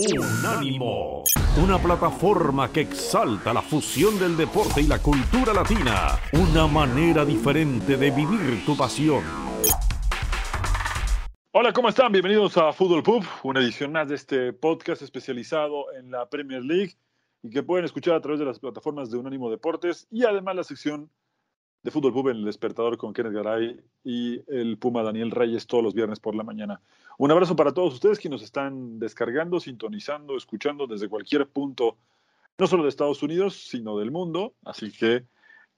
Unánimo, una plataforma que exalta la fusión del deporte y la cultura latina, una manera diferente de vivir tu pasión. Hola, ¿cómo están? Bienvenidos a Fútbol Pub, una edición más de este podcast especializado en la Premier League y que pueden escuchar a través de las plataformas de Unánimo Deportes y además la sección de Fútbol Pub en el despertador con Kenneth Garay y el Puma Daniel Reyes todos los viernes por la mañana. Un abrazo para todos ustedes que nos están descargando, sintonizando, escuchando desde cualquier punto, no solo de Estados Unidos, sino del mundo. Así que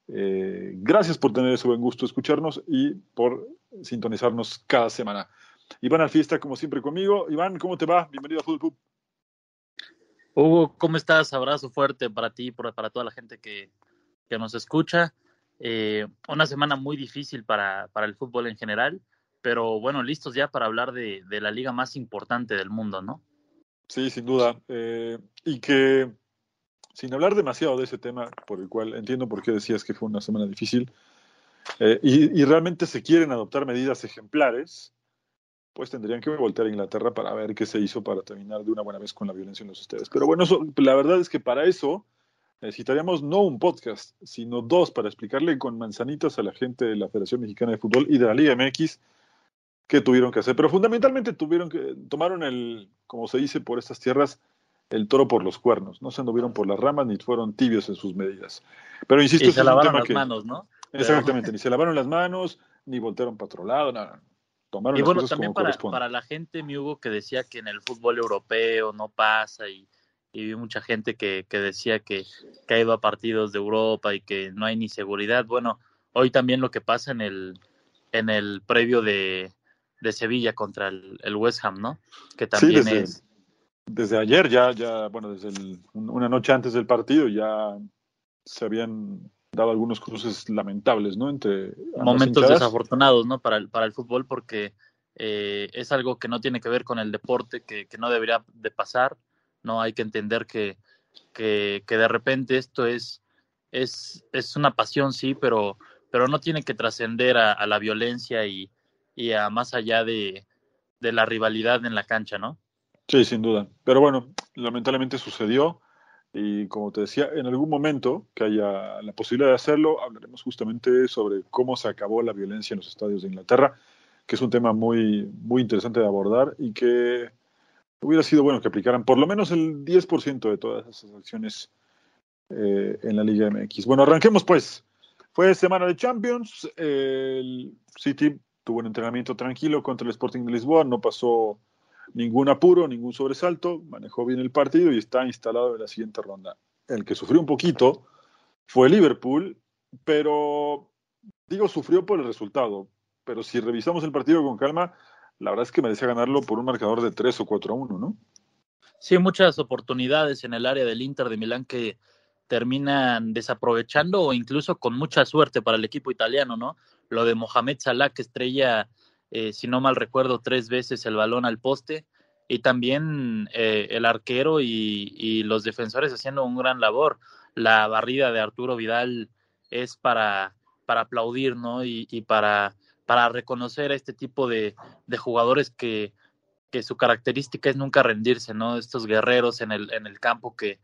eh, gracias por tener ese buen gusto escucharnos y por sintonizarnos cada semana. Iván Alfiesta, como siempre, conmigo. Iván, ¿cómo te va? Bienvenido a Fútbol Pub. Hugo, ¿cómo estás? Abrazo fuerte para ti para toda la gente que, que nos escucha. Eh, una semana muy difícil para, para, el fútbol en general, pero bueno, listos ya para hablar de, de la liga más importante del mundo, ¿no? Sí, sin duda. Eh, y que, sin hablar demasiado de ese tema, por el cual entiendo por qué decías que fue una semana difícil, eh, y, y, realmente se quieren adoptar medidas ejemplares, pues tendrían que voltear a Inglaterra para ver qué se hizo para terminar de una buena vez con la violencia en los ustedes. Pero bueno, la verdad es que para eso necesitaríamos no un podcast, sino dos para explicarle con manzanitas a la gente de la Federación Mexicana de Fútbol y de la Liga MX qué tuvieron que hacer. Pero fundamentalmente tuvieron que, tomaron el, como se dice por estas tierras, el toro por los cuernos. No se anduvieron por las ramas ni fueron tibios en sus medidas. Pero insisto, y se lavaron las manos, ¿no? Exactamente, ni se lavaron las manos, ni voltearon para otro lado, nada. Tomaron y las bueno, cosas también como para, para la gente, mi Hugo, que decía que en el fútbol europeo no pasa y y vi mucha gente que, que decía que, que, ha ido a partidos de Europa y que no hay ni seguridad. Bueno, hoy también lo que pasa en el, en el previo de, de Sevilla contra el, el, West Ham, ¿no? Que también sí, desde, es... Desde ayer ya, ya bueno, desde el, una noche antes del partido ya se habían dado algunos cruces lamentables, ¿no? Entre momentos desafortunados, ¿no? Para el, para el fútbol porque eh, es algo que no tiene que ver con el deporte, que, que no debería de pasar ¿no? Hay que entender que, que, que de repente esto es, es, es, una pasión, sí, pero, pero no tiene que trascender a, la violencia y, y a más allá de, de, la rivalidad en la cancha, ¿no? Sí, sin duda. Pero bueno, lamentablemente sucedió y como te decía, en algún momento que haya la posibilidad de hacerlo, hablaremos justamente sobre cómo se acabó la violencia en los estadios de Inglaterra, que es un tema muy, muy interesante de abordar y que hubiera sido bueno que aplicaran por lo menos el 10% de todas esas acciones eh, en la Liga MX. Bueno, arranquemos pues. Fue semana de Champions. El City tuvo un entrenamiento tranquilo contra el Sporting de Lisboa. No pasó ningún apuro, ningún sobresalto. Manejó bien el partido y está instalado en la siguiente ronda. El que sufrió un poquito fue Liverpool, pero digo sufrió por el resultado. Pero si revisamos el partido con calma, la verdad es que merecía ganarlo por un marcador de 3 o 4 a 1, ¿no? Sí, muchas oportunidades en el área del Inter de Milán que terminan desaprovechando o incluso con mucha suerte para el equipo italiano, ¿no? Lo de Mohamed Salah que estrella, eh, si no mal recuerdo, tres veces el balón al poste y también eh, el arquero y, los defensores haciendo un gran labor. La barrida de Arturo Vidal es para, para aplaudir, ¿no? Y para para reconocer a este tipo de, de jugadores que, que, su característica es nunca rendirse, ¿no? Estos guerreros en el, en el campo que,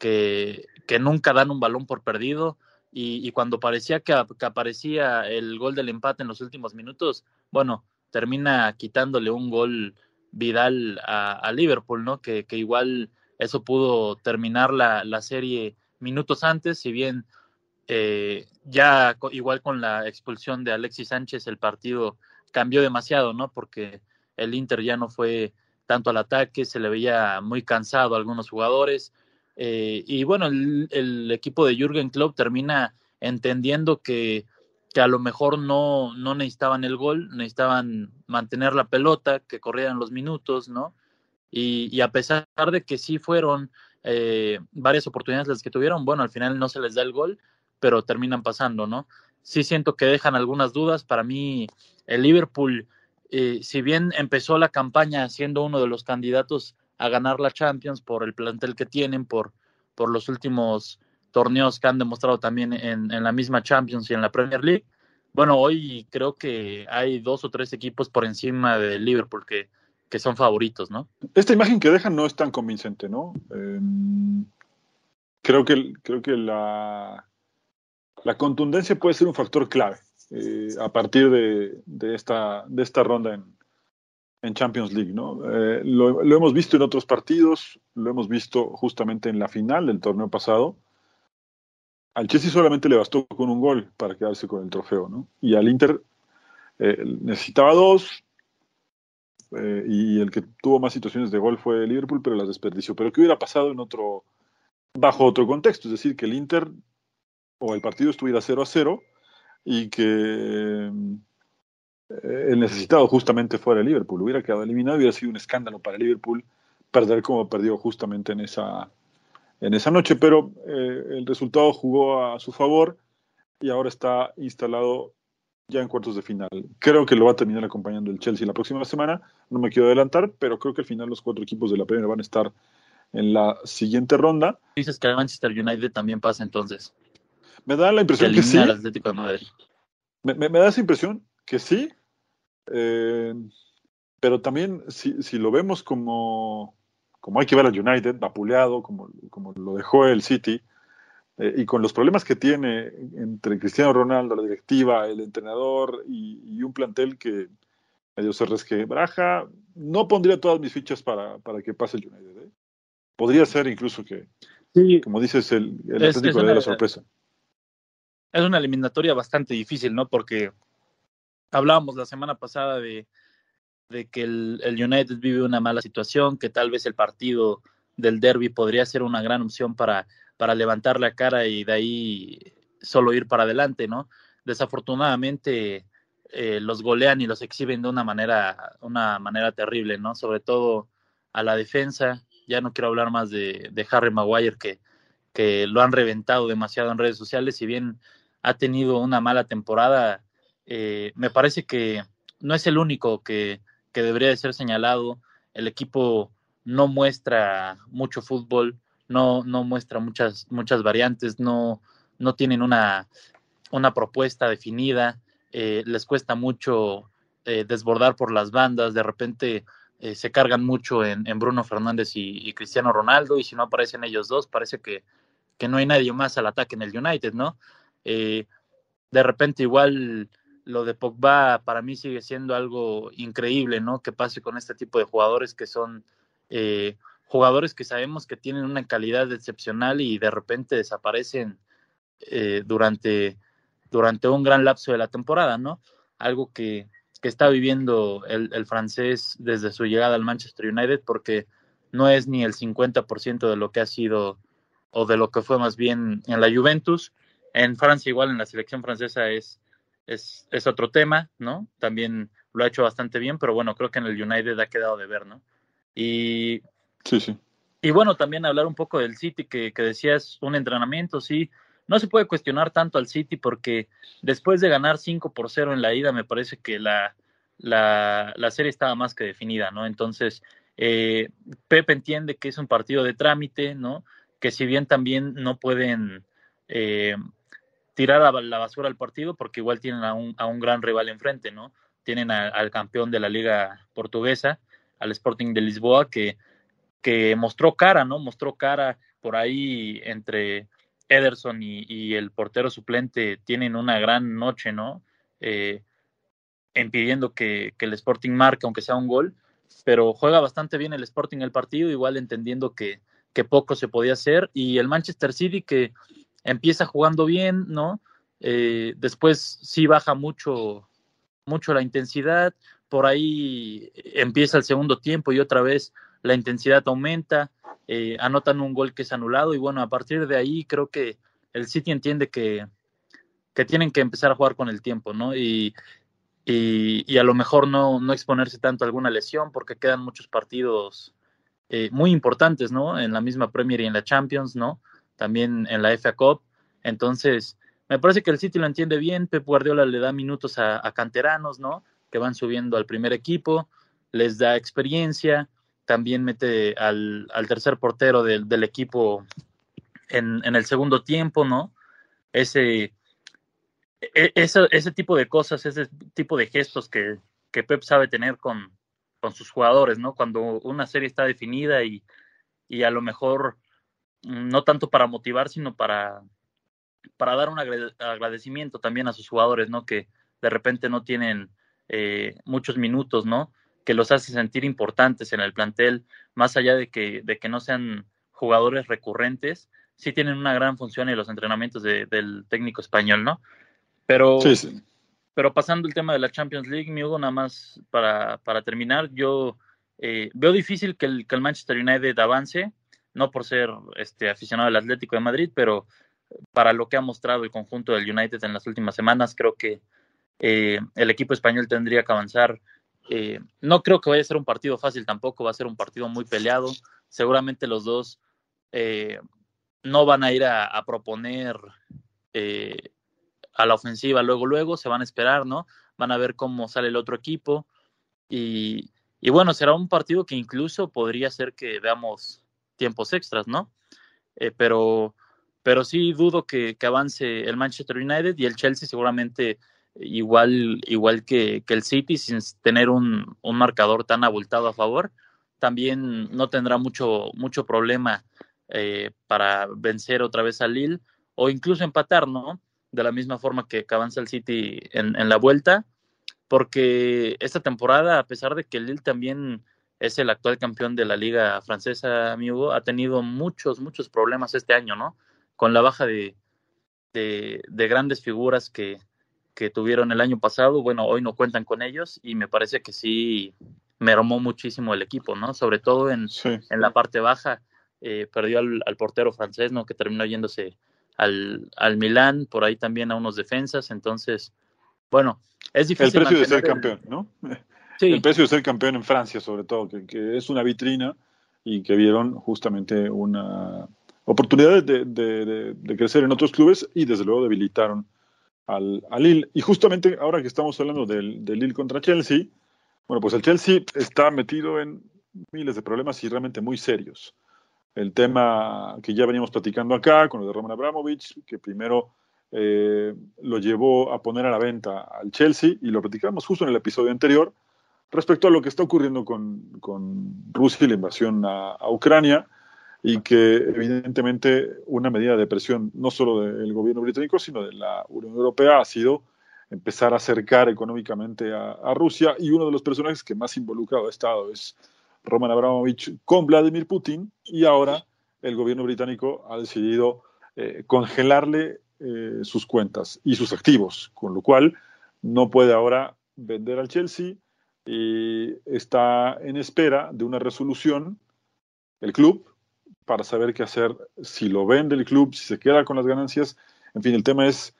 que, nunca dan un balón por perdido y, y cuando parecía que, que, aparecía el gol del empate en los últimos minutos, bueno, termina quitándole un gol Vidal a, a Liverpool, ¿no? Que, que, igual eso pudo terminar la, la serie minutos antes, si bien eh, ya igual con la expulsión de Alexis Sánchez el partido cambió demasiado, ¿no? Porque el Inter ya no fue tanto al ataque, se le veía muy cansado a algunos jugadores. Eh, y bueno, el, equipo de Jürgen Klopp termina entendiendo que, que a lo mejor no, no necesitaban el gol, necesitaban mantener la pelota, que corrieran los minutos, ¿no? Y, y a pesar de que sí fueron eh, varias oportunidades las que tuvieron, bueno, al final no se les da el gol, pero terminan pasando, ¿no? Sí siento que dejan algunas dudas. Para mí, el Liverpool, eh, si bien empezó la campaña siendo uno de los candidatos a ganar la Champions por el plantel que tienen, por, por los últimos torneos que han demostrado también en, en la misma Champions y en la Premier League, bueno, hoy creo que hay dos o tres equipos por encima del Liverpool que, que son favoritos, ¿no? Esta imagen que dejan no es tan convincente, ¿no? Em, creo que, creo que la, la contundencia puede ser un factor clave eh, a partir de, esta, ronda en, Champions League, ¿no? Eh, lo, hemos visto en otros partidos, lo hemos visto justamente en la final del torneo pasado. Al Chelsea solamente le bastó con un gol para quedarse con el trofeo, ¿no? Y al Inter eh, necesitaba dos, y el que tuvo más situaciones de gol fue Liverpool, pero las desperdició. Pero ¿qué hubiera pasado en otro, bajo otro contexto? Es decir, que el Inter o el partido estuviera 0 a 0 y que eh, el necesitado justamente fuera Liverpool. Hubiera quedado eliminado, hubiera sido un escándalo para Liverpool perder como perdió justamente en esa, en esa noche, pero eh, el resultado jugó a su favor y ahora está instalado ya en cuartos de final. Creo que lo va a terminar acompañando el Chelsea la próxima semana. No me quiero adelantar, pero creo que al final los cuatro equipos de la Premier van a estar en la siguiente ronda. Dices que el Manchester United también pasa entonces. Me da la impresión que, sí. Me, me, da esa impresión que sí. Eh, pero también si, si, lo vemos como, como hay que ver al United, vapuleado, como, como lo dejó el City, eh, y con los problemas que tiene entre Cristiano Ronaldo, la directiva, el entrenador y, un plantel que medio se resquebraja, no pondría todas mis fichas para, para que pase el United. ¿eh? Podría ser incluso que, como dices, el, el es, Atlético de la sorpresa. Es una eliminatoria bastante difícil, ¿no? Porque hablábamos la semana pasada de, de que el, el United vive una mala situación, que tal vez el partido del derby podría ser una gran opción para para levantar la cara y de ahí solo ir para adelante, ¿no? Desafortunadamente eh, los golean y los exhiben de una manera, una manera terrible, ¿no? Sobre todo a la defensa. Ya no quiero hablar más de, de Harry Maguire, que, que lo han reventado demasiado en redes sociales. Si bien ha tenido una mala temporada, eh, me parece que no es el único que, que debería de ser señalado. El equipo no muestra mucho fútbol no, no muestra muchas, muchas variantes, no, no tienen una, una propuesta definida, eh, les cuesta mucho eh, desbordar por las bandas, de repente se cargan mucho en, en Bruno Fernández y, Cristiano Ronaldo, y si no aparecen ellos dos, parece que, que, no hay nadie más al ataque en el United, ¿no? De repente igual lo de Pogba para mí sigue siendo algo increíble, ¿no? Que pase con este tipo de jugadores que son jugadores que sabemos que tienen una calidad excepcional y de repente desaparecen eh, durante, durante un gran lapso de la temporada, ¿no? Algo que, que está viviendo el, el, francés desde su llegada al Manchester United, porque no es ni el 50% de lo que ha sido o de lo que fue más bien en la Juventus. En Francia, igual en la selección francesa es, es, es otro tema, ¿no? También lo ha hecho bastante bien, pero bueno, creo que en el United ha quedado de ver, ¿no? Y Sí, sí. Y bueno, también hablar un poco del City, que, que decías un entrenamiento, sí. No se puede cuestionar tanto al City porque después de ganar 5 por 0 en la ida, me parece que la, la, la serie estaba más que definida, ¿no? Entonces, eh, Pep entiende que es un partido de trámite, ¿no? Que si bien también no pueden eh, tirar a la basura al partido, porque igual tienen a un, a un gran rival enfrente, ¿no? Tienen al campeón de la liga portuguesa, al Sporting de Lisboa, que que mostró cara, ¿no? Mostró cara por ahí entre Ederson y, y el portero suplente tienen una gran noche, ¿no? Eh, impidiendo que, que, el Sporting marque, aunque sea un gol, pero juega bastante bien el Sporting el partido, igual entendiendo que, que poco se podía hacer, y el Manchester City que empieza jugando bien, ¿no? Eh, después sí baja mucho, mucho la intensidad, por ahí empieza el segundo tiempo y otra vez la intensidad aumenta, eh, anotan un gol que es anulado y bueno, a partir de ahí creo que el City entiende que, que tienen que empezar a jugar con el tiempo, ¿no? Y, y, y a lo mejor no, no, exponerse tanto a alguna lesión porque quedan muchos partidos eh, muy importantes, ¿no? En la misma Premier y en la Champions, ¿no? También en la FA Cup. Entonces, me parece que el City lo entiende bien, Pep Guardiola le da minutos a, a canteranos, ¿no? Que van subiendo al primer equipo, les da experiencia, también mete al, al tercer portero del, del equipo en, en, el segundo tiempo, ¿no? Ese, e, ese, ese, tipo de cosas, ese tipo de gestos que, que Pep sabe tener con, con sus jugadores, ¿no? Cuando una serie está definida y, y a lo mejor no tanto para motivar, sino para, para dar un agradecimiento también a sus jugadores, ¿no? Que de repente no tienen eh, muchos minutos, ¿no? Que los hace sentir importantes en el plantel, más allá de que, de que no sean jugadores recurrentes, sí tienen una gran función en los entrenamientos del técnico español, ¿no? Pero, sí, pero pasando el tema de la Champions League, mi Hugo, nada más para, para terminar, yo eh, veo difícil que el, que el Manchester United avance, no por ser este, aficionado al Atlético de Madrid, pero para lo que ha mostrado el conjunto del United en las últimas semanas, creo que eh, el equipo español tendría que avanzar. Eh, no creo que vaya a ser un partido fácil tampoco, va a ser un partido muy peleado. Seguramente los dos eh, no van a ir a, proponer a la ofensiva luego, luego, se van a esperar, ¿no? Van a ver cómo sale el otro equipo. Y, y bueno, será un partido que incluso podría ser que veamos tiempos extras, ¿no? pero pero sí dudo que, avance el Manchester United y el Chelsea seguramente igual, igual que, el City, sin tener un, marcador tan abultado a favor, también no tendrá mucho, mucho problema eh, para vencer otra vez al Lille o incluso empatar, ¿no? De la misma forma que, avanza el City en, en, la vuelta, porque esta temporada, a pesar de que el Lille también es el actual campeón de la liga francesa, amigo, ha tenido muchos, muchos problemas este año, ¿no? con la baja de, de, grandes figuras que, que, tuvieron el año pasado, bueno, hoy no cuentan con ellos y me parece que sí mermó muchísimo el equipo, ¿no? Sobre todo en, en la parte baja, eh, perdió al, portero francés, ¿no? Que terminó yéndose al, al Milán, por ahí también a unos defensas, entonces, bueno, es difícil. El precio de ser campeón, ¿no? El precio de ser campeón en Francia, sobre todo, que, que es una vitrina y que vieron justamente una oportunidades de, crecer en otros clubes y desde luego debilitaron al, al, Lille. Y justamente ahora que estamos hablando del, del Lille contra Chelsea, bueno, pues el Chelsea está metido en miles de problemas y realmente muy serios. El tema que ya veníamos platicando acá con lo de Roman Abramovich, que primero eh, lo llevó a poner a la venta al Chelsea y lo platicamos justo en el episodio anterior respecto a lo que está ocurriendo con, con Rusia y la invasión a, a Ucrania y que evidentemente una medida de presión no solo del gobierno británico, sino de la Unión Europea ha sido empezar a acercar económicamente a, Rusia. Y uno de los personajes que más involucrado ha estado es Roman Abramovich con Vladimir Putin y ahora el gobierno británico ha decidido eh, congelarle eh, sus cuentas y sus activos, con lo cual no puede ahora vender al Chelsea y está en espera de una resolución el club para saber qué hacer, si lo vende el club, si se queda con las ganancias. En fin, el tema es,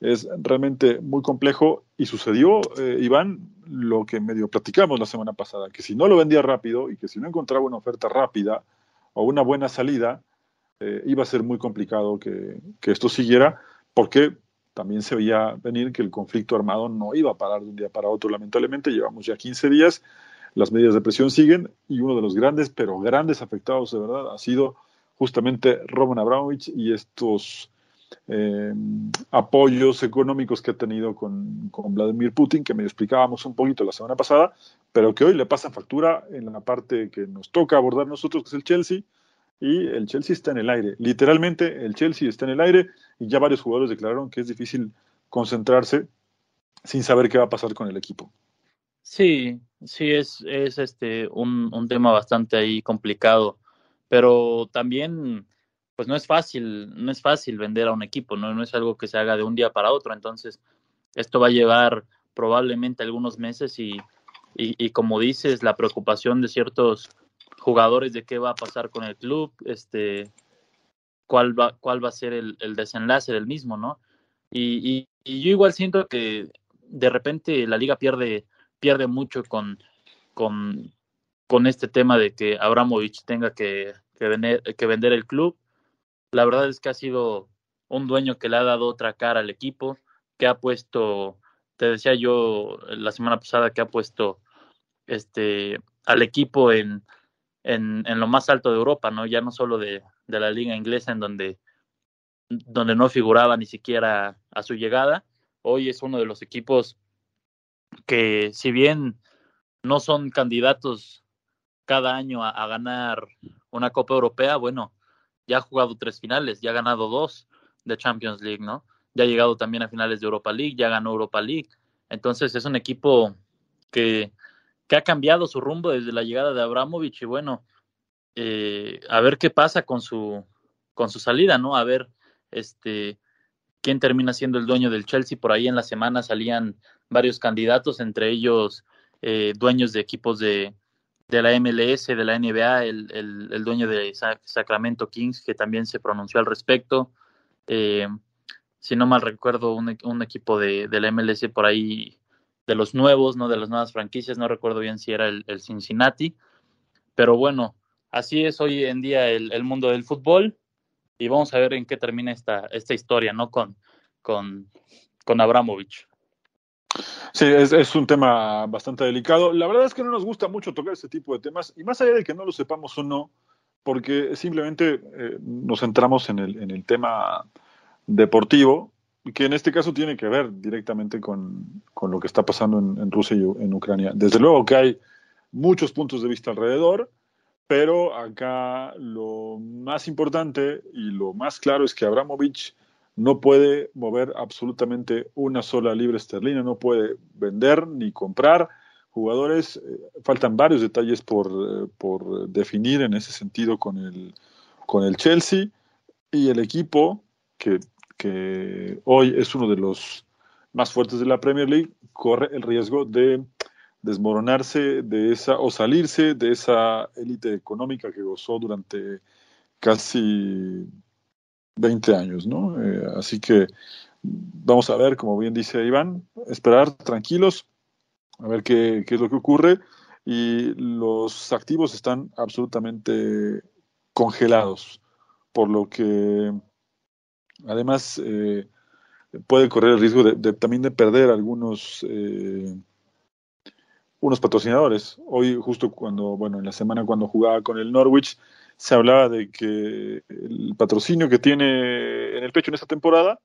es realmente muy complejo y sucedió, eh, Iván, lo que medio platicamos la semana pasada, que si no lo vendía rápido y que si no encontraba una oferta rápida o una buena salida, eh, iba a ser muy complicado que, que esto siguiera, porque también se veía venir que el conflicto armado no iba a parar de un día para otro. Lamentablemente, llevamos ya 15 días las medidas de presión siguen y uno de los grandes, pero grandes afectados de verdad ha sido justamente Roman Abramovich y estos eh, apoyos económicos que ha tenido con, con, Vladimir Putin, que me explicábamos un poquito la semana pasada, pero que hoy le pasa factura en la parte que nos toca abordar nosotros, que es el Chelsea, y el Chelsea está en el aire. Literalmente el Chelsea está en el aire y ya varios jugadores declararon que es difícil concentrarse sin saber qué va a pasar con el equipo. Sí, sí, es, es este un, un tema bastante ahí complicado, pero también pues no es fácil, no es fácil vender a un equipo, ¿no? no es algo que se haga de un día para otro, entonces esto va a llevar probablemente algunos meses y, y, y, como dices, la preocupación de ciertos jugadores de qué va a pasar con el club, este, cuál va, cuál va a ser el, el desenlace del mismo, ¿no? Y, y, yo igual siento que de repente la liga pierde pierde mucho con, con, con este tema de que Abramovich tenga que, que, vender, que vender el club. La verdad es que ha sido un dueño que le ha dado otra cara al equipo, que ha puesto, te decía yo la semana pasada, que ha puesto este al equipo en, en, en lo más alto de Europa, ¿no? Ya no solo de, de la liga inglesa, en donde, donde no figuraba ni siquiera a su llegada. Hoy es uno de los equipos que si bien no son candidatos cada año a, ganar una Copa Europea, bueno, ya ha jugado tres finales, ya ha ganado dos de Champions League, ¿no? Ya ha llegado también a finales de Europa League, ya ganó Europa League. Entonces es un equipo que, que ha cambiado su rumbo desde la llegada de Abramovich y bueno, eh, a ver qué pasa con su, con su salida, ¿no? A ver este, quién termina siendo el dueño del Chelsea. Por ahí en la semana salían varios candidatos, entre ellos eh, dueños de equipos de, de, la MLS, de la NBA, el, el, dueño de Sacramento Kings, que también se pronunció al respecto. Eh, si no mal recuerdo, un, un equipo de, de, la MLS por ahí, de los nuevos, no de las nuevas franquicias, no recuerdo bien si era el, el Cincinnati. Pero bueno, así es hoy en día el, el mundo del fútbol y vamos a ver en qué termina esta, esta historia, ¿no? Con, con, con Abramovich. Sí, es, es, un tema bastante delicado. La verdad es que no nos gusta mucho tocar este tipo de temas, y más allá de que no lo sepamos o no, porque simplemente eh, nos centramos en el, en el tema deportivo, que en este caso tiene que ver directamente con, con lo que está pasando en, Rusia y en Ucrania. Desde luego que hay muchos puntos de vista alrededor, pero acá lo más importante y lo más claro es que Abramovich no puede mover absolutamente una sola libra esterlina, no puede vender ni comprar jugadores. Eh, faltan varios detalles por, eh, por, definir en ese sentido con el, con el Chelsea y el equipo, que, que hoy es uno de los más fuertes de la Premier League, corre el riesgo de desmoronarse de esa o salirse de esa élite económica que gozó durante casi 20 años, ¿no? Eh, así que vamos a ver, como bien dice Iván, esperar tranquilos, a ver qué, qué es lo que ocurre y los activos están absolutamente congelados, por lo que además eh, puede correr el riesgo de, también de perder algunos eh, unos patrocinadores. Hoy, justo cuando, bueno, en la semana cuando jugaba con el Norwich, se hablaba de que el patrocinio que tiene en el pecho en esta temporada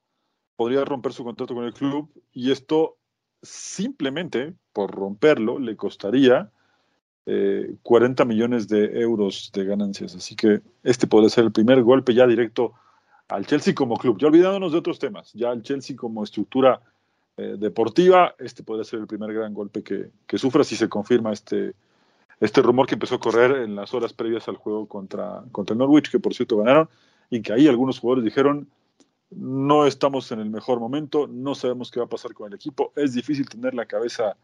podría romper su contrato con el club y esto simplemente por romperlo le costaría 40 eh, millones de euros de ganancias. Así que este puede ser el primer golpe ya directo al Chelsea como club. Ya olvidándonos de otros temas, ya el Chelsea como estructura eh, deportiva, este podría ser el primer gran golpe que, que, sufra si se confirma este, este rumor que empezó a correr en las horas previas al juego contra, contra el Norwich, que por cierto ganaron, y que ahí algunos jugadores dijeron, no estamos en el mejor momento, no sabemos qué va a pasar con el equipo, es difícil tener la cabeza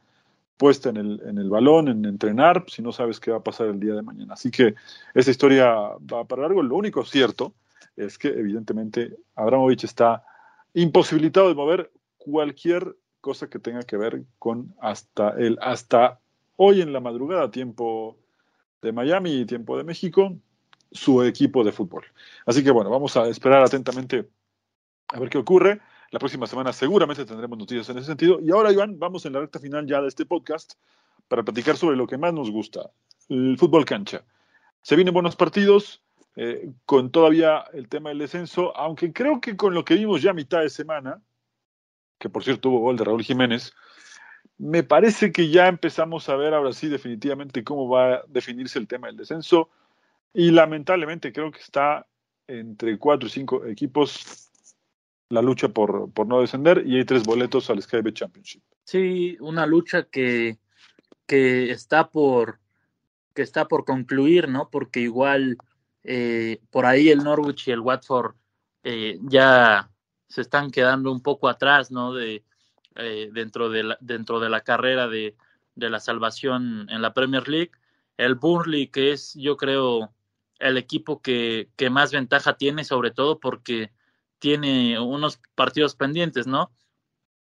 puesta en el, en el balón, en entrenar, si no sabes qué va a pasar el día de mañana. Así que esa historia va para largo. Lo único cierto es que evidentemente Abramovich está imposibilitado de mover cualquier cosa que tenga que ver con hasta el hasta hoy en la madrugada, tiempo de Miami y tiempo de México, su equipo de fútbol. Así que bueno, vamos a esperar atentamente a ver qué ocurre. La próxima semana seguramente tendremos noticias en ese sentido. Y ahora, Iván, vamos en la recta final ya de este podcast para platicar sobre lo que más nos gusta, el fútbol cancha. Se vienen buenos partidos, eh, con todavía el tema del descenso, aunque creo que con lo que vimos ya a mitad de semana, que por cierto tuvo gol de Raúl Jiménez, me parece que ya empezamos a ver ahora sí definitivamente cómo va a definirse el tema del descenso y lamentablemente creo que está entre cuatro y cinco equipos la lucha por, por no descender y hay tres boletos al Skybet Championship. Sí, una lucha que, que está por que está por concluir, ¿no? Porque igual eh, por ahí el Norwich y el Watford eh, ya se están quedando un poco atrás, ¿no? De, eh, dentro, de la, dentro de la carrera de, de, la salvación en la Premier League. El Burnley, que es, yo creo, el equipo que, que más ventaja tiene, sobre todo porque tiene unos partidos pendientes, ¿no?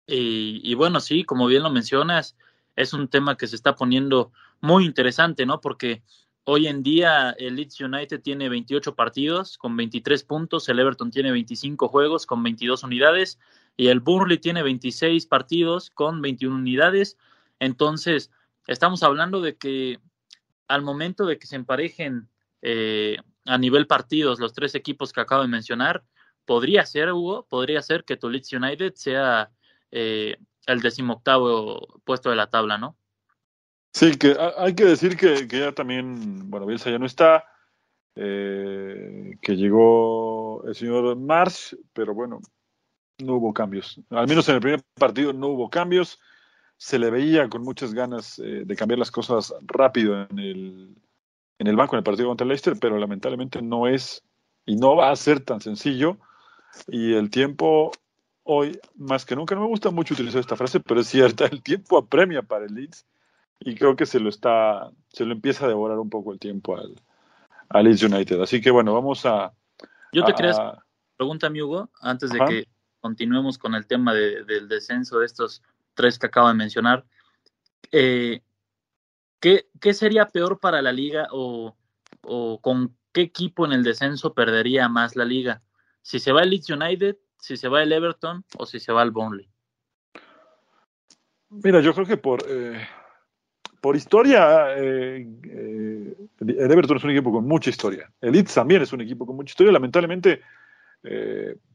Y, y, bueno, sí, como bien lo mencionas, es un tema que se está poniendo muy interesante, ¿no? Porque Hoy en día el Leeds United tiene 28 partidos con 23 puntos, el Everton tiene 25 juegos con 22 unidades y el Burnley tiene 26 partidos con 21 unidades. Entonces, estamos hablando de que al momento de que se emparejen eh, a nivel partidos los tres equipos que acabo de mencionar, podría ser, Hugo, podría ser que tu Leeds United sea eh, el decimoctavo puesto de la tabla, ¿no? Sí, que hay que decir que, ya también, bueno, Bielsa ya no está, eh, que llegó el señor Marsh, pero bueno, no hubo cambios. Al menos en el primer partido no hubo cambios. Se le veía con muchas ganas eh, de cambiar las cosas rápido en el, en el banco en el partido contra Leicester, pero lamentablemente no es y no va a ser tan sencillo. Y el tiempo hoy, más que nunca, no me gusta mucho utilizar esta frase, pero es cierta, el tiempo apremia para el Leeds y creo que se lo está, se lo empieza a devorar un poco el tiempo al, al Leeds United. Así que bueno, vamos a... Yo te quería pregunta, mi Hugo, antes de que continuemos con el tema del descenso de estos tres que acabo de mencionar. Eh, ¿qué, ¿qué, sería peor para la liga o, o, con qué equipo en el descenso perdería más la liga? Si se va el Leeds United, si se va el Everton o si se va el Burnley. Mira, yo creo que por, eh, por historia, eh, el Everton es un equipo con mucha historia. El Leeds también es un equipo con mucha historia. Lamentablemente,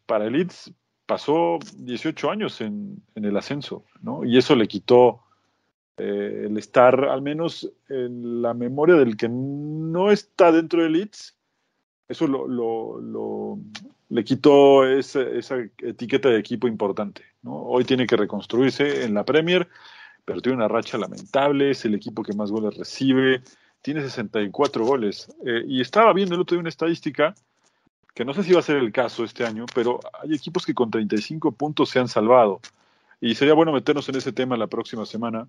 para el Leeds pasó 18 años en, el ascenso, ¿no? Y eso le quitó eh, el estar al menos en la memoria del que no está dentro del Leeds. Eso lo, le quitó esa, etiqueta de equipo importante. Hoy tiene que reconstruirse en la Premier, pero tiene una racha lamentable, es el equipo que más goles recibe, tiene 64 goles. Eh, y estaba viendo el otro día una estadística que no sé si va a ser el caso este año, pero hay equipos que con 35 puntos se han salvado. Y sería bueno meternos en ese tema la próxima semana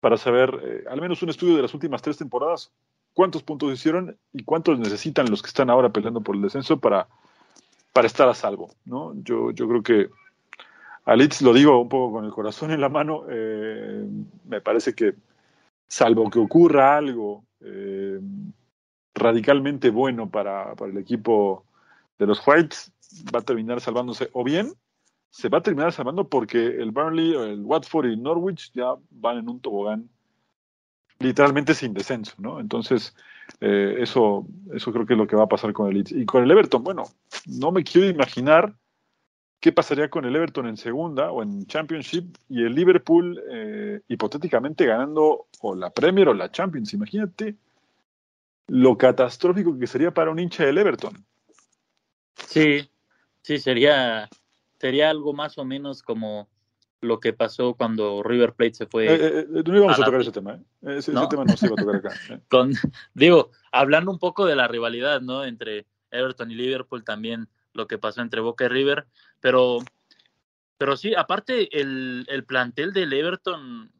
para saber, eh, al menos un estudio de las últimas tres temporadas, cuántos puntos hicieron y cuántos necesitan los que están ahora peleando por el descenso para, para estar a salvo. ¿no? Yo, yo creo que a Leeds lo digo un poco con el corazón en la mano, eh, me parece que salvo que ocurra algo eh, radicalmente bueno para, para el equipo de los Whites va a terminar salvándose o bien se va a terminar salvando porque el Burnley, el Watford y Norwich ya van en un tobogán literalmente sin descenso, ¿no? Entonces, eh, eso, eso creo que es lo que va a pasar con el Leeds. Y con el Everton, bueno, no me quiero imaginar qué pasaría con el Everton en segunda o en Championship y el Liverpool eh, hipotéticamente ganando o la Premier o la Champions. Imagínate lo catastrófico que sería para un hincha del Everton. Sí, sí, sería, sería algo más o menos como lo que pasó cuando River Plate se fue. Eh, eh, eh no íbamos a, tocar ese tema, ¿eh? Ese, tema no se iba a tocar acá. Con, digo, hablando un poco de la rivalidad, ¿no? Entre Everton y Liverpool, también lo que pasó entre Boca y River, pero, pero sí, aparte el, el plantel del Everton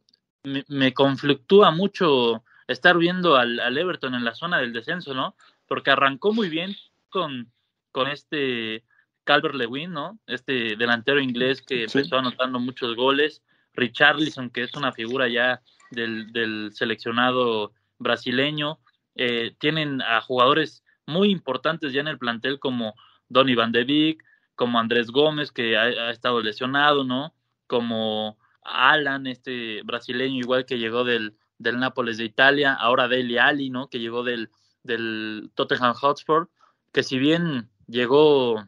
me, me, conflictúa mucho estar viendo al, al Everton en la zona del descenso, ¿no? Porque arrancó muy bien con con este Calvert Lewin, ¿no? Este delantero inglés que empezó anotando muchos goles. Richarlison, que es una figura ya del, seleccionado brasileño. Eh, tienen a jugadores muy importantes ya en el plantel como Donny Van de Beek, como Andrés Gómez, que ha, estado lesionado, ¿no? Como Alan, este brasileño igual que llegó del, del Nápoles de Italia, ahora Deli Ali, ¿no? Que llegó del, del Tottenham Hotspur, que si bien llegó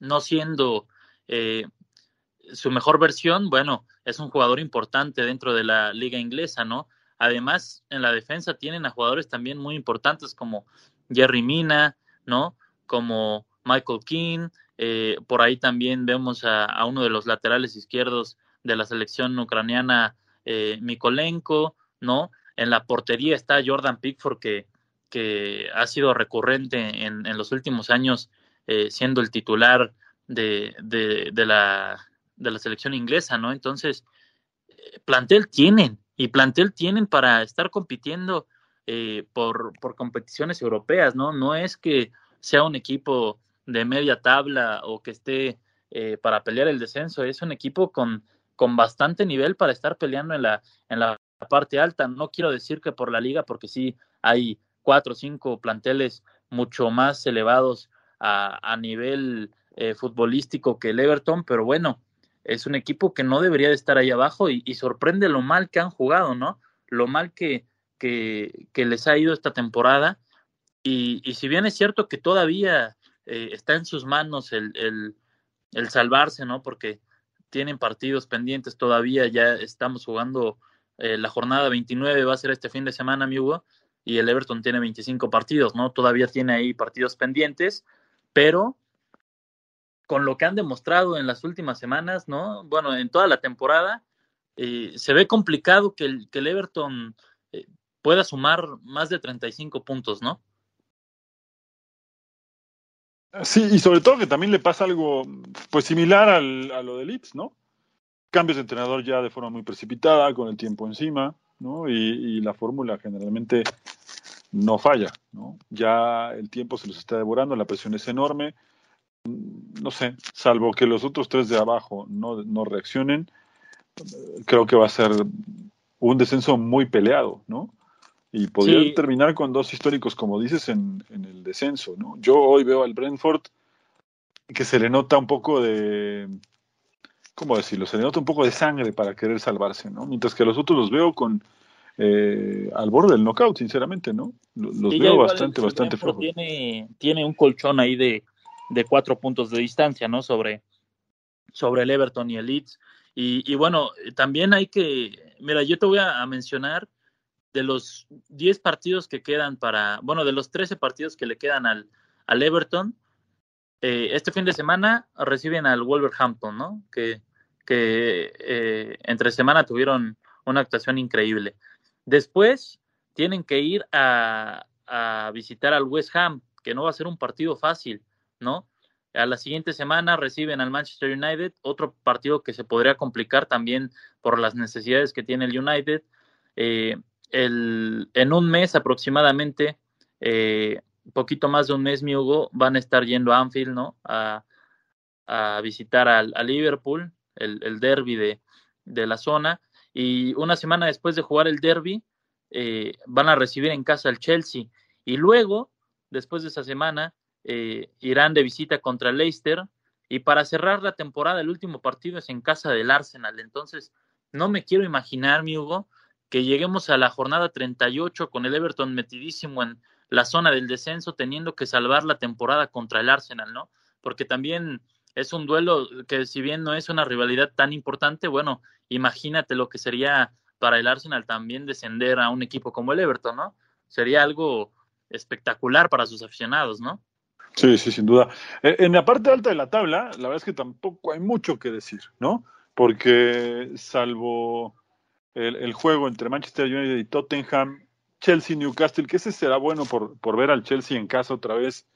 no siendo eh, su mejor versión, bueno, es un jugador importante dentro de la liga inglesa, ¿no? Además, en la defensa tienen a jugadores también muy importantes como Jerry Mina, ¿no? Como Michael King, eh, por ahí también vemos a, uno de los laterales izquierdos de la selección ucraniana, eh, Mikolenko, ¿no? En la portería está Jordan Pickford, que que ha sido recurrente en, en los últimos años, eh, siendo el titular de, de, la, de la selección inglesa, ¿no? Entonces, eh, plantel tienen, y plantel tienen para estar compitiendo eh, por, por competiciones europeas, ¿no? No es que sea un equipo de media tabla o que esté para pelear el descenso, es un equipo con, con bastante nivel para estar peleando en la, en la parte alta. No quiero decir que por la liga, porque sí hay cuatro o cinco planteles mucho más elevados a, nivel eh, futbolístico que el Everton, pero bueno, es un equipo que no debería de estar ahí abajo y, sorprende lo mal que han jugado, ¿no? Lo mal que, que, les ha ido esta temporada. Y, si bien es cierto que todavía eh, está en sus manos el, el, salvarse, ¿no? Porque tienen partidos pendientes todavía, ya estamos jugando eh, la jornada 29 va a ser este fin de semana, mi Hugo, y el Everton tiene 25 partidos, ¿no? Todavía tiene ahí partidos pendientes, pero con lo que han demostrado en las últimas semanas, ¿no? Bueno, en toda la temporada, eh, se ve complicado que el, que el Everton pueda sumar más de 35 puntos, ¿no? Sí, y sobre todo que también le pasa algo pues similar al, a lo de Leeds, ¿no? Cambios de entrenador ya de forma muy precipitada, con el tiempo encima, ¿no? Y, y la fórmula generalmente no falla, ¿no? Ya el tiempo se los está devorando, la presión es enorme, no sé, salvo que los otros tres de abajo no, no reaccionen, creo que va a ser un descenso muy peleado, ¿no? Y podría Sí. terminar con dos históricos, como dices, en, en el descenso, ¿no? Yo hoy veo al Brentford que se le nota un poco de, ¿cómo decirlo? Se le nota un poco de sangre para querer salvarse, ¿no? Mientras que los otros los veo con eh, al borde del knockout, sinceramente, ¿no? Los Sí, veo bastante, bastante flojos. Tiene, tiene un colchón ahí de, de cuatro puntos de distancia, ¿no? Sobre, sobre el Everton y el Leeds. Y, y bueno, también hay que, mira, yo te voy a, a mencionar de los 10 partidos que quedan para, bueno, de los 13 partidos que le quedan al, al Everton, eh, este fin de semana reciben al Wolverhampton, ¿no? Que, que eh, entre semana tuvieron una actuación increíble. Después tienen que ir a, a visitar al West Ham, que no va a ser un partido fácil, ¿no? A la siguiente semana reciben al Manchester United, otro partido que se podría complicar también por las necesidades que tiene el United. Eh, el, en un mes aproximadamente, eh, poquito más de un mes, mi Hugo, van a estar yendo a Anfield, ¿no? A, a visitar al, a Liverpool, el, el derby de, de la zona. Y una semana después de jugar el derby, eh, van a recibir en casa al Chelsea. Y luego, después de esa semana, eh, irán de visita contra Leicester. Y para cerrar la temporada, el último partido es en casa del Arsenal. Entonces, no me quiero imaginar, mi Hugo, que lleguemos a la jornada 38 con el Everton metidísimo en la zona del descenso, teniendo que salvar la temporada contra el Arsenal, ¿no? Porque también es un duelo que si bien no es una rivalidad tan importante, bueno, imagínate lo que sería para el Arsenal también descender a un equipo como el Everton, ¿no? Sería algo espectacular para sus aficionados, ¿no? Sí, sí, sin duda. Eh, En la parte alta de la tabla, la verdad es que tampoco hay mucho que decir, ¿no? Porque salvo el, juego entre Manchester United y Tottenham, Chelsea, Newcastle, que ese será bueno por, por ver al Chelsea en casa otra vez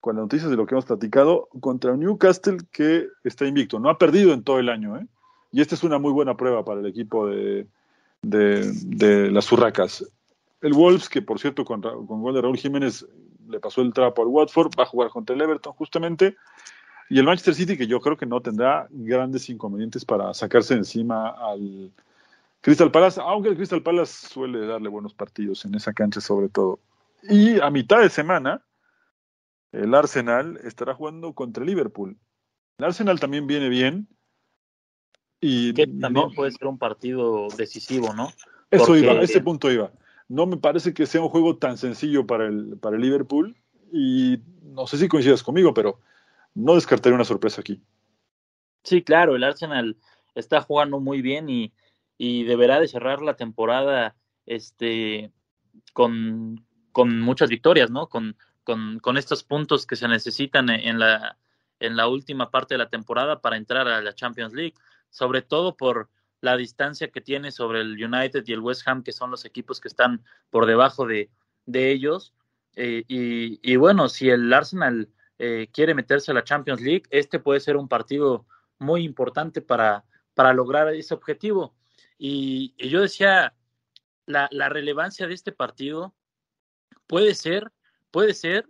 con las noticias de lo que hemos platicado, contra Newcastle que está invicto, no ha perdido en todo el año, ¿eh? Y esta es una muy buena prueba para el equipo de, de, las Urracas. El Wolves, que por cierto con, gol de Raúl Jiménez le pasó el trapo al Watford, va a jugar contra el Everton justamente. Y el Manchester City, que yo creo que no tendrá grandes inconvenientes para sacarse encima al Crystal Palace, aunque el Crystal Palace suele darle buenos partidos en esa cancha sobre todo. Y a mitad de semana, el Arsenal estará jugando contra el Liverpool. El Arsenal también viene bien. Y Que también no- puede ser un partido decisivo, ¿no? eso porque- iba, a ese punto iba. No me parece que sea un juego tan sencillo para el, para el Liverpool y no sé si coincidas conmigo, pero no descartaría una sorpresa aquí. Sí, claro, el Arsenal está jugando muy bien y, y deberá de cerrar la temporada este, con, con muchas victorias, ¿no? Con, con, con estos puntos que se necesitan en en la, en la última parte de la temporada para entrar a la Champions League, sobre todo por la distancia que tiene sobre el United y el West Ham, que son los equipos que están por debajo de, de ellos. Eh, y, y bueno, si el Arsenal eh, quiere meterse a la Champions League, este puede ser un partido muy importante para, para lograr ese objetivo. Y, yo decía, la, relevancia de este partido puede ser, puede ser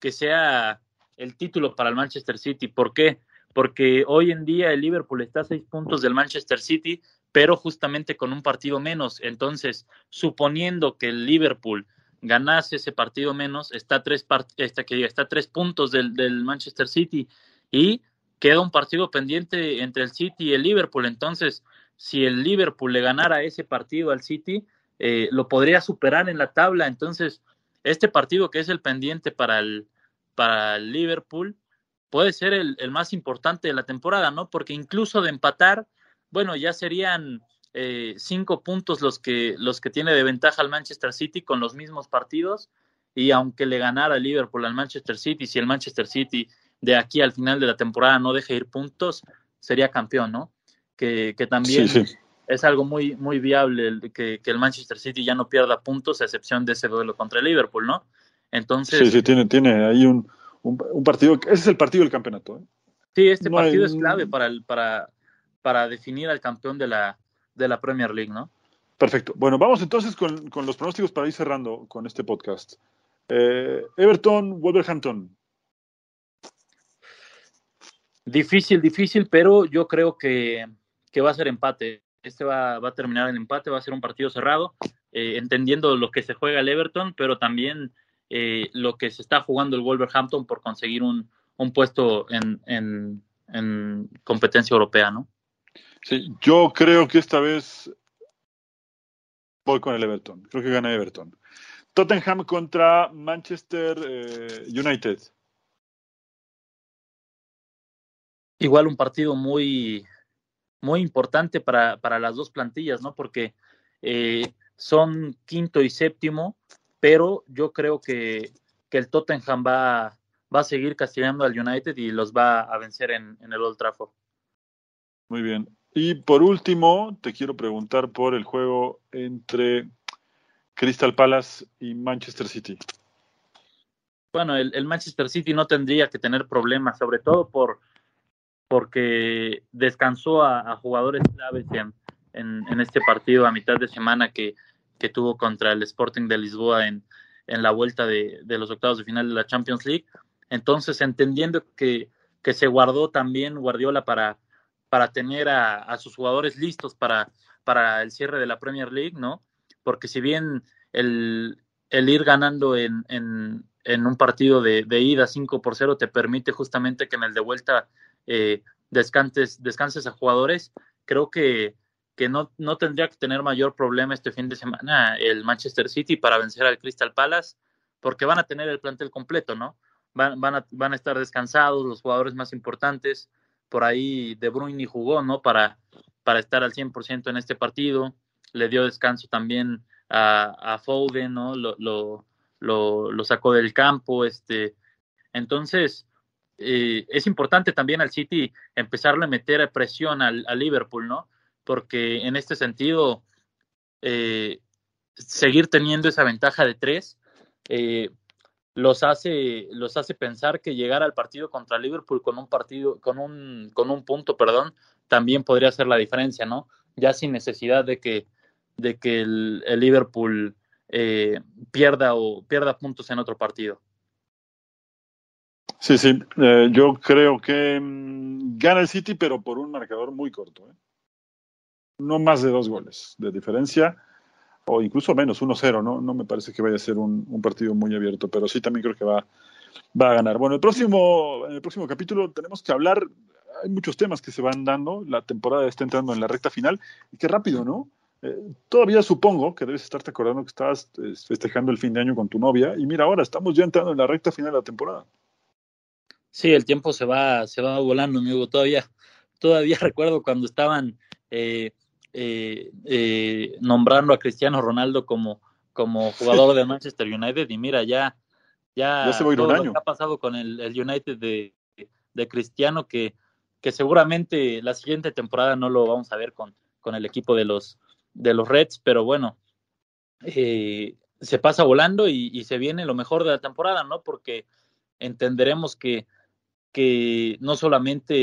que sea el título para el Manchester City. ¿Por qué? Porque hoy en día el Liverpool está a seis puntos del Manchester City, pero justamente con un partido menos. Entonces, suponiendo que el Liverpool ganase ese partido menos, está a tres, está, que está a tres puntos del Manchester City y queda un partido pendiente entre el City y el Liverpool. Entonces, si el Liverpool le ganara ese partido al City, eh, lo podría superar en la tabla. Entonces, este partido que es el pendiente para el, para el Liverpool puede ser el, el, más importante de la temporada, ¿no? Porque incluso de empatar, bueno, ya serían eh, cinco puntos los que, los que tiene de ventaja al Manchester City con los mismos partidos y aunque le ganara el Liverpool al Manchester City, si el Manchester City de aquí al final de la temporada no deja ir puntos, sería campeón, ¿no? Que, que también es algo muy, muy viable que, que, el Manchester City ya no pierda puntos, a excepción de ese duelo contra el Liverpool, ¿no? Entonces. Sí, sí, tiene, tiene ahí un, un, partido, ese es el partido del campeonato. ¿eh? Sí, este partido es clave para, el, para, para definir al campeón de la, de la Premier League, ¿no? Perfecto. Bueno, vamos entonces con, con los pronósticos para ir cerrando con este podcast. Eh, Everton, Wolverhampton. Difícil, difícil, pero yo creo que, que va a ser empate. Este va, va, a terminar en empate, va a ser un partido cerrado, eh, entendiendo lo que se juega el Everton, pero también eh, lo que se está jugando el Wolverhampton por conseguir un, un puesto en, en, en, competencia europea, ¿no? Sí, yo creo que esta vez voy con el Everton. Creo que gana Everton. Tottenham contra Manchester eh, United. Igual un partido muy, muy importante para, para las dos plantillas, ¿no? Porque eh, son quinto y séptimo, pero yo creo que, que el Tottenham va, va, a seguir castigando al United y los va a vencer en, en el Old Trafford. Muy bien. Y por último, te quiero preguntar por el juego entre Crystal Palace y Manchester City. Bueno, el, el, Manchester City no tendría que tener problemas, sobre todo por porque descansó a, jugadores claves en, en, en, este partido a mitad de semana que, que tuvo contra el Sporting de Lisboa en, en la vuelta de, de, los octavos de final de la Champions League. Entonces, entendiendo que, que se guardó también Guardiola para, para tener a, a, sus jugadores listos para, para el cierre de la Premier League, ¿no? Porque si bien el, el ir ganando en, en, en un partido de, de, ida 5 por 0 te permite justamente que en el de vuelta eh, descanses, a jugadores, creo que, que no, no tendría que tener mayor problema este fin de semana el Manchester City para vencer al Crystal Palace, porque van a tener el plantel completo, ¿no? Van, van, a, van a estar descansados los jugadores más importantes. Por ahí De Bruyne jugó, ¿no? Para, para estar al 100% en este partido. Le dio descanso también a, a Foden, ¿no? Lo, lo, lo, lo, sacó del campo. Este. Entonces, eh, es importante también al City empezarle a meter presión al, Liverpool, ¿no? Porque en este sentido, eh, seguir teniendo esa ventaja de tres eh, los hace los hace pensar que llegar al partido contra Liverpool con un partido con un con un punto perdón también podría ser la diferencia no ya sin necesidad de que de que el, el Liverpool eh, pierda o pierda puntos en otro partido Sí, sí, eh, yo creo que mmm, gana el City, pero por un marcador muy corto. ¿eh? No más de dos goles de diferencia, o incluso menos, 1-0, ¿no? No me parece que vaya a ser un, partido muy abierto, pero sí también creo que va, va a ganar. Bueno, el próximo, en el próximo capítulo tenemos que hablar, hay muchos temas que se van dando, la temporada está entrando en la recta final, y qué rápido, ¿no? Eh, todavía supongo que debes estarte acordando que estabas festejando el fin de año con tu novia, y mira, ahora estamos ya entrando en la recta final de la temporada. Sí, el tiempo se va, se va volando, amigo. Todavía, todavía recuerdo cuando estaban eh, eh, eh, nombrando a Cristiano Ronaldo como, como jugador de Manchester United y mira, ya, ya, ya se va a ir un año. ha pasado con el, el United de, de, Cristiano que, que seguramente la siguiente temporada no lo vamos a ver con, con el equipo de los, de los Reds, pero bueno, eh, se pasa volando y, y se viene lo mejor de la temporada, ¿no? Porque entenderemos que que no solamente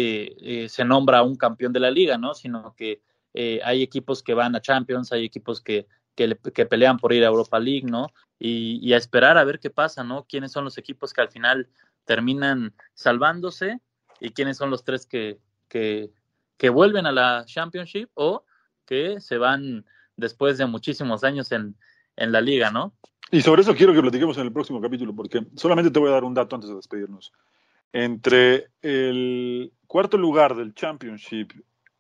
eh, se nombra a un campeón de la liga, ¿no? Sino que eh, hay equipos que van a Champions, hay equipos que, que, le, que pelean por ir a Europa League, ¿no? Y, a esperar a ver qué pasa, ¿no? ¿Quiénes son los equipos que al final terminan salvándose y quiénes son los tres que, que, que vuelven a la Championship o que se van después de muchísimos años en, en la liga, ¿no? Y sobre eso quiero que platiquemos en el próximo capítulo, porque solamente te voy a dar un dato antes de despedirnos entre el cuarto lugar del Championship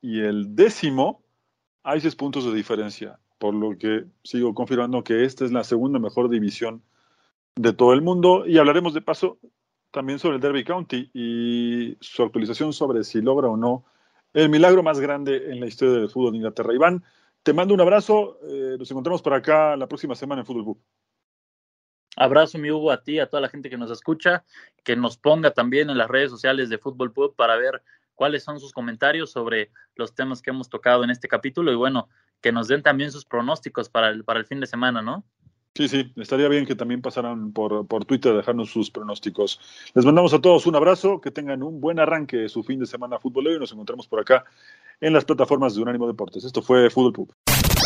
y el décimo, hay seis puntos de diferencia, por lo que sigo confirmando que esta es la segunda mejor división de todo el mundo y hablaremos de paso también sobre el Derby County y su actualización sobre si logra o no el milagro más grande en la historia del fútbol de Inglaterra. Iván, te mando un abrazo. Eh, nos encontramos por acá la próxima semana en Fútbol Book. Abrazo, mi Hugo, a ti, a toda la gente que nos escucha, que nos ponga también en las redes sociales de Fútbol Pub para ver cuáles son sus comentarios sobre los temas que hemos tocado en este capítulo y bueno, que nos den también sus pronósticos para el, para el fin de semana, ¿no? Sí, sí, estaría bien que también pasaran por, por Twitter a dejarnos sus pronósticos. Les mandamos a todos un abrazo, que tengan un buen arranque de su fin de semana futbolero y nos encontramos por acá en las plataformas de Unánimo Deportes. Esto fue Fútbol Pub.